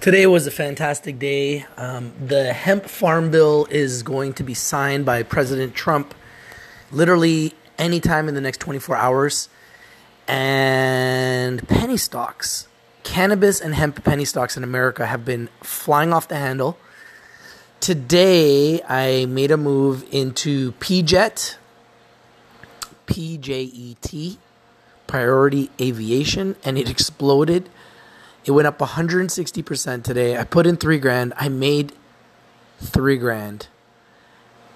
Today was a fantastic day. Um, the hemp farm bill is going to be signed by President Trump literally anytime in the next 24 hours. And penny stocks, cannabis and hemp penny stocks in America have been flying off the handle. Today, I made a move into PJET, P J E T, Priority Aviation, and it exploded it went up 160% today. I put in three grand. I made three grand.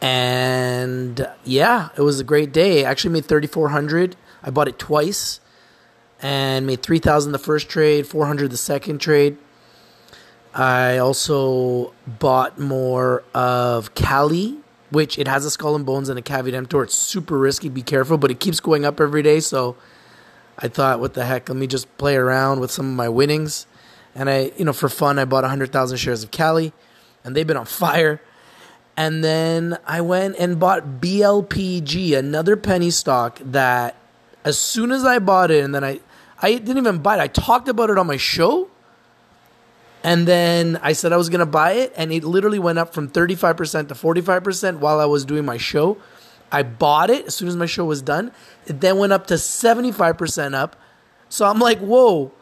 And yeah, it was a great day. I actually made 3,400. I bought it twice and made 3,000 the first trade, 400 the second trade. I also bought more of Cali, which it has a skull and bones and a caveat emptor. It's super risky. Be careful, but it keeps going up every day. So I thought, what the heck? Let me just play around with some of my winnings. And I, you know, for fun, I bought 100,000 shares of Cali, and they've been on fire. And then I went and bought BLPG, another penny stock that as soon as I bought it, and then I, I didn't even buy it, I talked about it on my show. And then I said I was going to buy it, and it literally went up from 35% to 45% while I was doing my show. I bought it as soon as my show was done. It then went up to 75% up. So I'm like, whoa.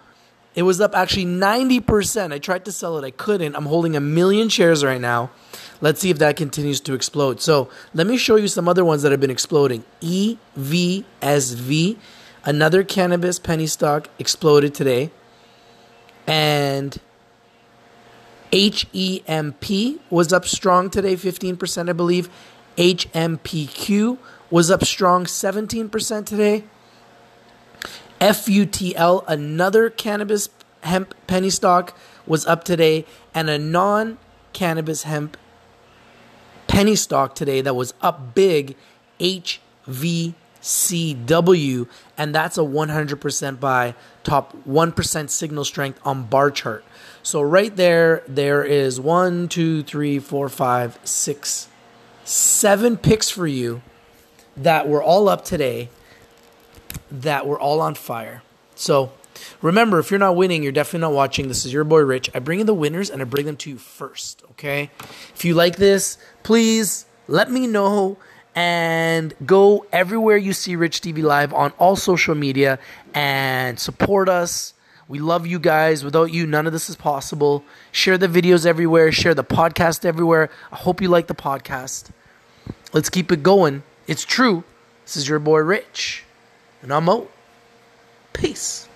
It was up actually 90%. I tried to sell it, I couldn't. I'm holding a million shares right now. Let's see if that continues to explode. So let me show you some other ones that have been exploding. EVSV, another cannabis penny stock, exploded today. And HEMP was up strong today, 15%, I believe. HMPQ was up strong 17% today. FUTL, another cannabis hemp penny stock, was up today, and a non cannabis hemp penny stock today that was up big, HVCW, and that's a 100% buy, top 1% signal strength on Barchart. So right there, there is one, two, three, four, five, six, seven picks for you that were all up today, that were all on fire. So remember, if you're not winning, you're definitely not watching. This is your boy Rich. I bring in the winners and I bring them to you first, okay? If you like this, please let me know and go everywhere you see Rich TV Live on all social media and support us. We love you guys. Without you, none of this is possible. Share the videos everywhere, share the podcast everywhere. I hope you like the podcast. Let's keep it going. It's true. This is your boy Rich, and I'm out. Peace.